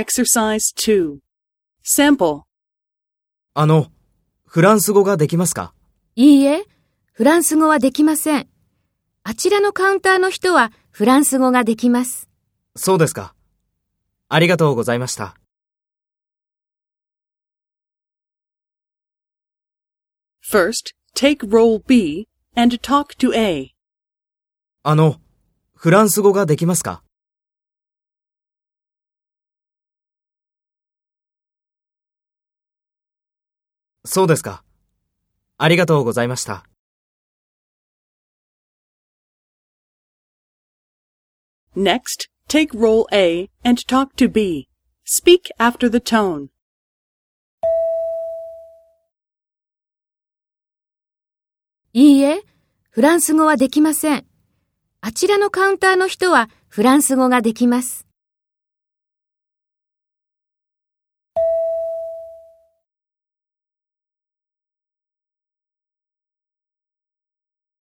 Exercise 2. Sample. あの、フランス語ができますか？いいえ、フランス語はできません。あちらのカウンターの人はフランス語ができます。そうですか。ありがとうございました。First, take role B and talk to A. あの、フランス語ができますか？そうですか。ありがとうございました。Next, take role A and talk to B. Speak after the tone. いいえ、フランス語はできません。あちらのカウンターの人はフランス語ができます。